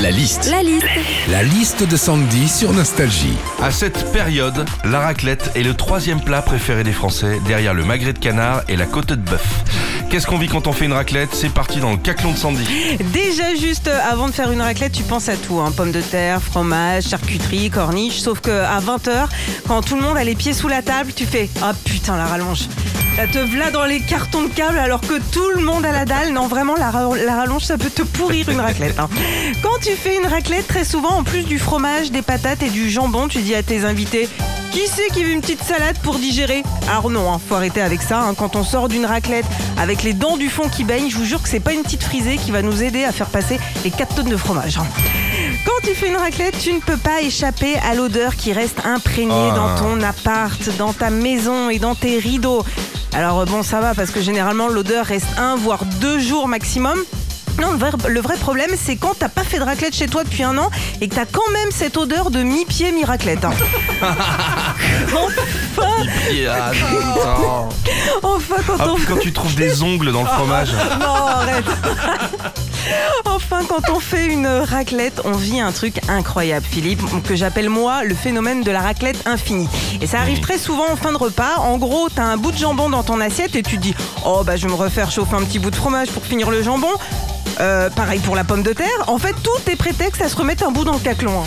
La liste. La liste. La liste de Sandy sur Nostalgie. À cette période, la raclette est le troisième plat préféré des Français, derrière le magret de canard et la côte de bœuf. Qu'est-ce qu'on vit quand on fait une raclette C'est parti dans le caclon de Sandy. Déjà juste euh, avant de faire une raclette, tu penses à tout, hein. pommes de terre, fromage, charcuterie, corniche, sauf que à 20h, quand tout le monde a les pieds sous la table, tu fais "Ah putain, la rallonge." Ça te v'là dans les cartons de câble alors que tout le monde a la dalle. Non, vraiment, la, ra- la rallonge, ça peut te pourrir une raclette. hein. Quand tu fais une raclette, très souvent, en plus du fromage, des patates et du jambon, tu dis à tes invités Qui c'est qui veut une petite salade pour digérer? Alors non, hein, faut arrêter avec ça. hein. Quand on sort d'une raclette avec les dents du fond qui baignent, je vous jure que c'est pas une petite frisée qui va nous aider à faire passer les 4 tonnes de fromage. hein. Quand tu fais une raclette, tu ne peux pas échapper à l'odeur qui reste imprégnée Ah. dans ton appart, dans ta maison et dans tes rideaux. Alors euh, bon, ça va parce que généralement l'odeur reste un voire deux jours maximum. Non, le vrai, le vrai problème, c'est quand t'as pas fait de raclette chez toi depuis un an et que t'as quand même cette odeur de mi-pied, mi-raclette. hein. enfin, Ah, enfin, quand Ah, on puis quand tu trouves des ongles dans le fromage. Non, arrête. enfin, quand on fait une raclette, on vit un truc incroyable, Philippe, que j'appelle moi le phénomène de la raclette infinie. Et ça arrive très souvent en fin de repas. En gros, t'as un bout de jambon dans ton assiette et tu te dis Oh, bah, je vais me refaire chauffer un petit bout de fromage pour finir le jambon. Euh, pareil pour la pomme de terre. En fait, tout est prétexte à se remettre un bout dans le caclon. hein.